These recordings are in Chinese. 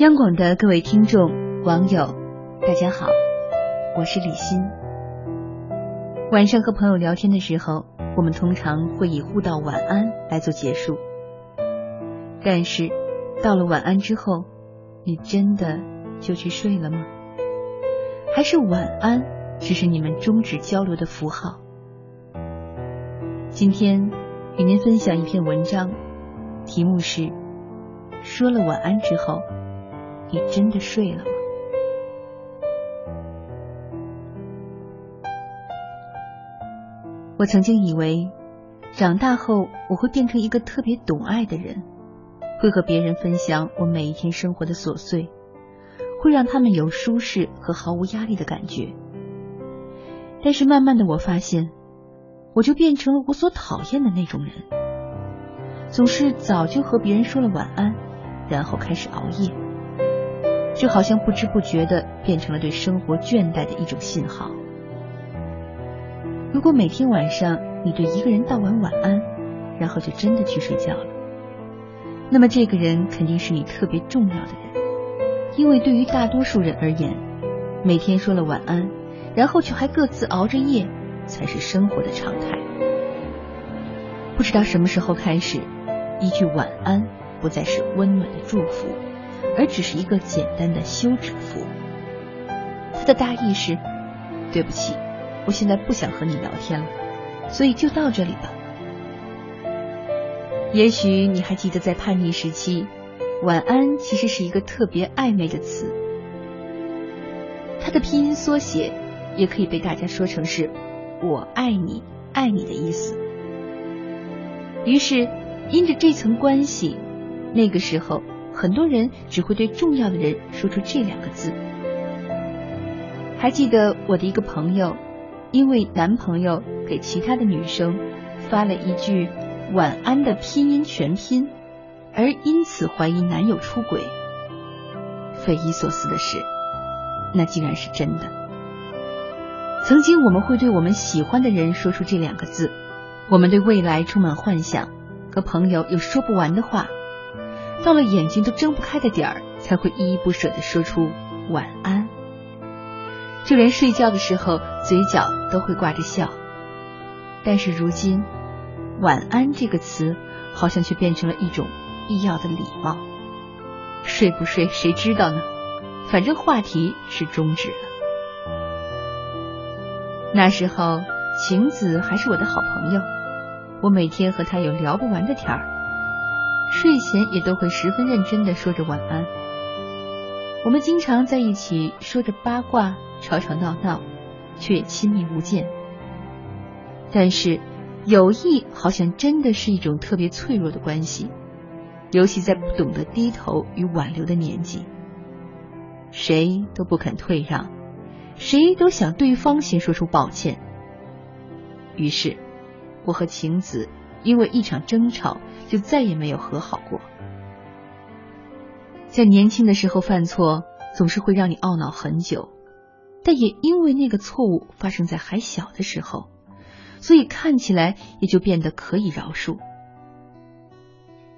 央广的各位听众、网友，大家好，我是李欣。晚上和朋友聊天的时候，我们通常会以互道晚安来做结束。但是，到了晚安之后，你真的就去睡了吗？还是晚安只是你们终止交流的符号？今天与您分享一篇文章，题目是：说了晚安之后。你真的睡了吗？我曾经以为，长大后我会变成一个特别懂爱的人，会和别人分享我每一天生活的琐碎，会让他们有舒适和毫无压力的感觉。但是慢慢的，我发现，我就变成了我所讨厌的那种人，总是早就和别人说了晚安，然后开始熬夜。就好像不知不觉的变成了对生活倦怠的一种信号。如果每天晚上你对一个人道完晚安，然后就真的去睡觉了，那么这个人肯定是你特别重要的人，因为对于大多数人而言，每天说了晚安，然后却还各自熬着夜，才是生活的常态。不知道什么时候开始，一句晚安不再是温暖的祝福。而只是一个简单的休止符。它的大意是：对不起，我现在不想和你聊天了，所以就到这里吧。也许你还记得，在叛逆时期，晚安其实是一个特别暧昧的词。它的拼音缩写也可以被大家说成是“我爱你，爱你”的意思。于是，因着这层关系，那个时候。很多人只会对重要的人说出这两个字。还记得我的一个朋友，因为男朋友给其他的女生发了一句晚安的拼音全拼，而因此怀疑男友出轨。匪夷所思的是，那竟然是真的。曾经我们会对我们喜欢的人说出这两个字，我们对未来充满幻想，和朋友有说不完的话。到了眼睛都睁不开的点儿，才会依依不舍的说出晚安。就连睡觉的时候，嘴角都会挂着笑。但是如今，晚安这个词好像却变成了一种必要的礼貌。睡不睡谁知道呢？反正话题是终止了。那时候，晴子还是我的好朋友，我每天和她有聊不完的天儿。睡前也都会十分认真的说着晚安。我们经常在一起说着八卦，吵吵闹闹，却也亲密无间。但是，友谊好像真的是一种特别脆弱的关系，尤其在不懂得低头与挽留的年纪，谁都不肯退让，谁都想对方先说出抱歉。于是，我和晴子。因为一场争吵，就再也没有和好过。在年轻的时候犯错，总是会让你懊恼很久，但也因为那个错误发生在还小的时候，所以看起来也就变得可以饶恕。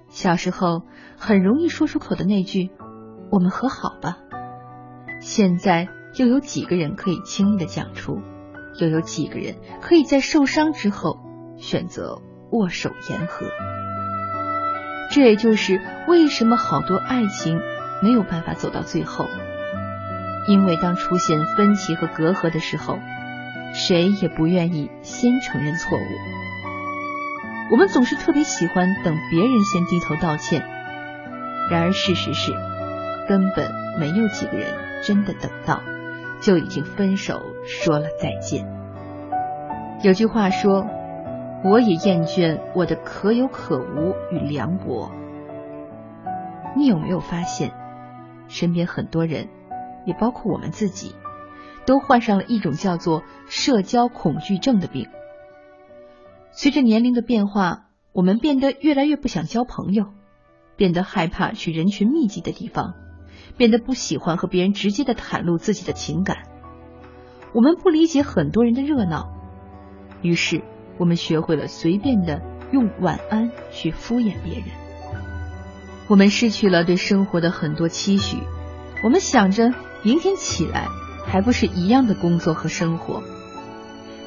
小时候很容易说出口的那句“我们和好吧”，现在又有几个人可以轻易的讲出？又有几个人可以在受伤之后选择？握手言和，这也就是为什么好多爱情没有办法走到最后。因为当出现分歧和隔阂的时候，谁也不愿意先承认错误。我们总是特别喜欢等别人先低头道歉，然而事实是，根本没有几个人真的等到，就已经分手说了再见。有句话说。我也厌倦我的可有可无与凉薄。你有没有发现，身边很多人，也包括我们自己，都患上了一种叫做社交恐惧症的病。随着年龄的变化，我们变得越来越不想交朋友，变得害怕去人群密集的地方，变得不喜欢和别人直接的袒露自己的情感。我们不理解很多人的热闹，于是。我们学会了随便的用晚安去敷衍别人。我们失去了对生活的很多期许，我们想着明天起来还不是一样的工作和生活，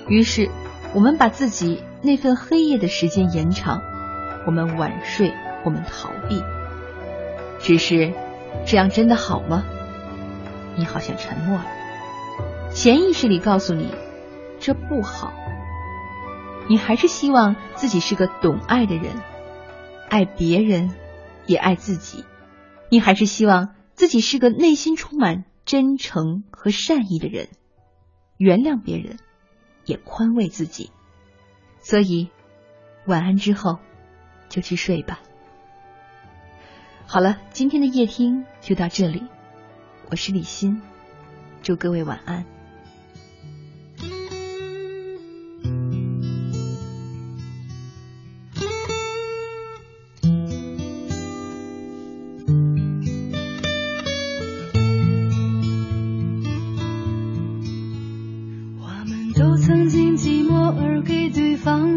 于是我们把自己那份黑夜的时间延长，我们晚睡，我们逃避。只是这样真的好吗？你好像沉默了，潜意识里告诉你这不好。你还是希望自己是个懂爱的人，爱别人，也爱自己。你还是希望自己是个内心充满真诚和善意的人，原谅别人，也宽慰自己。所以，晚安之后，就去睡吧。好了，今天的夜听就到这里，我是李欣，祝各位晚安。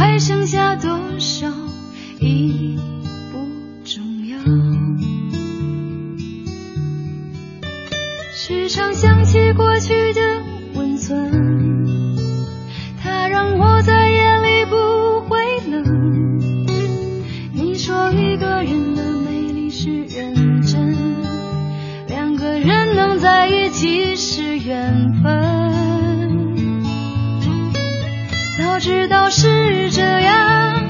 还剩下多少？一是这样。